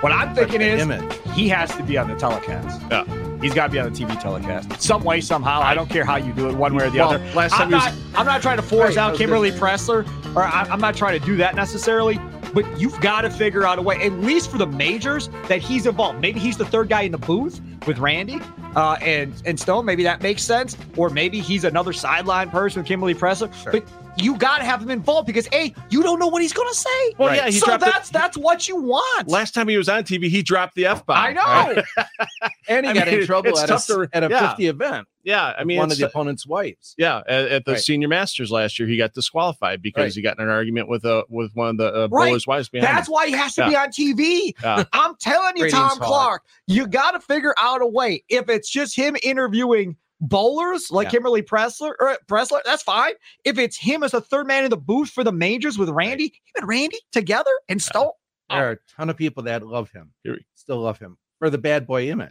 What I'm thinking is he has to be on the telecast. Yeah. He's got to be on the TV telecast. Some way, somehow. I don't care how you do it, one way or the Well, other. last I'm time was- not, I'm not trying to force Right, out Kimberly Pressler, or I, I'm not trying to do that necessarily. But you've got to figure out a way, at least for the majors, that he's involved. Maybe he's the third guy in the booth with Randy uh, and and Stone. Maybe that makes sense. Or maybe he's another sideline person with Kimberly Pressler. But you got to have him involved because a you don't know what he's going to say. Well, yeah, he so dropped the- that's that's what you want. Last time he was on TV, he dropped the F bomb. I know. And he I got mean, in trouble at a, to- at a yeah. 50 event. Yeah, I mean, one of it's- the opponent's wives. yeah, at, at the Right. senior masters last year, he got disqualified because Right. he got in an argument with uh, with one of the uh, Right. bowlers' wives behind That's him. why he has to be on TV. Yeah. I'm telling you, Ratings Tom hog. Clark, you got to figure out a way. If it's just him interviewing bowlers like Yeah. Kimberly Pressler or Pressler, that's fine. If it's him as a third man in the booth for the majors with Randy, him and Randy together and Stone. There are a ton of people that love him, still love him for the bad boy image.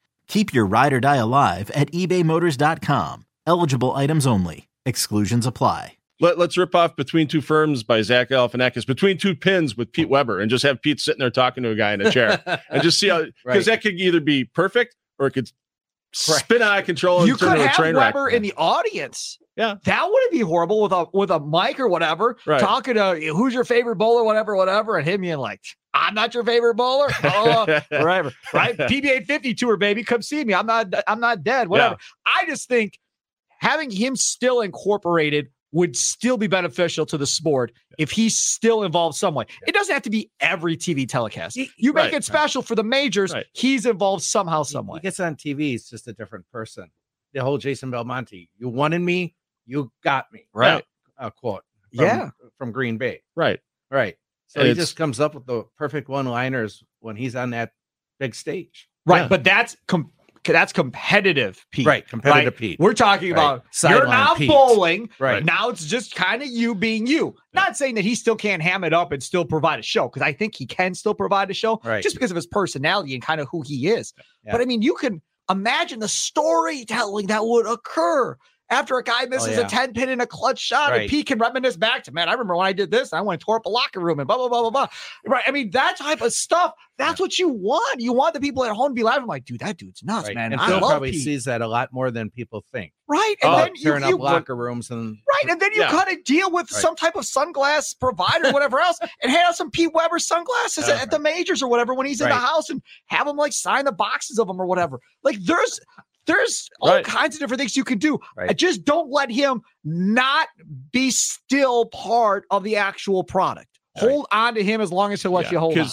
Keep your ride or die alive at ebaymotors.com. Eligible items only. Exclusions apply. Let, us rip off Between Two Ferns by Zach Galifianakis, Between Two Pins with Pete Weber, and just have Pete sitting there talking to a guy in a chair and just see how, because Right. that could either be perfect or it could spin out of control and You turn could into a have train wreck. Weber in the audience. Yeah. That wouldn't be horrible with a with a mic or whatever, Right. talking to who's your favorite bowler, whatever, whatever, and him being like, I'm not your favorite bowler. Oh, whatever. Right? PBA 50 tour, baby. Come see me. I'm not I'm not dead. Whatever. I just think having him still incorporated would still be beneficial to the sport if he's still involved some way. It doesn't have to be every TV telecast. You make right, it special for the majors. Right. He's involved somehow, He- some He gets on TV, he's just a different person. The whole Jason Belmonte, you wanted me, you got me. Right. A quote. from- Yeah. From Green Bay. right. Right. So he just comes up with the perfect one liners when he's on that big stage. Right. Yeah. But that's com- that's competitive, Pete. Right. Competitive Right? Pete. We're talking Right. about you're now Pete. bowling. Right. Now it's just kind of you being you. Not saying that he still can't ham it up and still provide a show, because I think he can still provide a show Right. just because of his personality and kind of who he is. Yeah. But I mean, you can imagine the storytelling that would occur after a guy oh, misses yeah. a 10 pin in a clutch shot and Right. Pete can reminisce back to, man, I remember when I did this. I went and tore up a locker room and blah, blah, blah, blah, blah. Right. I mean, that type of stuff, that's what you want. You want the people at home to be laughing like, dude, that dude's nuts, Right. man. And I Phil probably Pete. sees that a lot more than people think. Right. And Oh, then you, you up locker rooms and Right. And then you Yeah. kind of deal with Right. some type of sunglass provider, whatever else, and hand out some Pete Weber sunglasses Yeah. at uh-huh. the majors or whatever when he's in the house and have him like sign the boxes of them or whatever. Like there's there's all Right. kinds of different things you can do. Right. Just don't let him not be still part of the actual product. Right. Hold on to him as long as he'll let you hold on.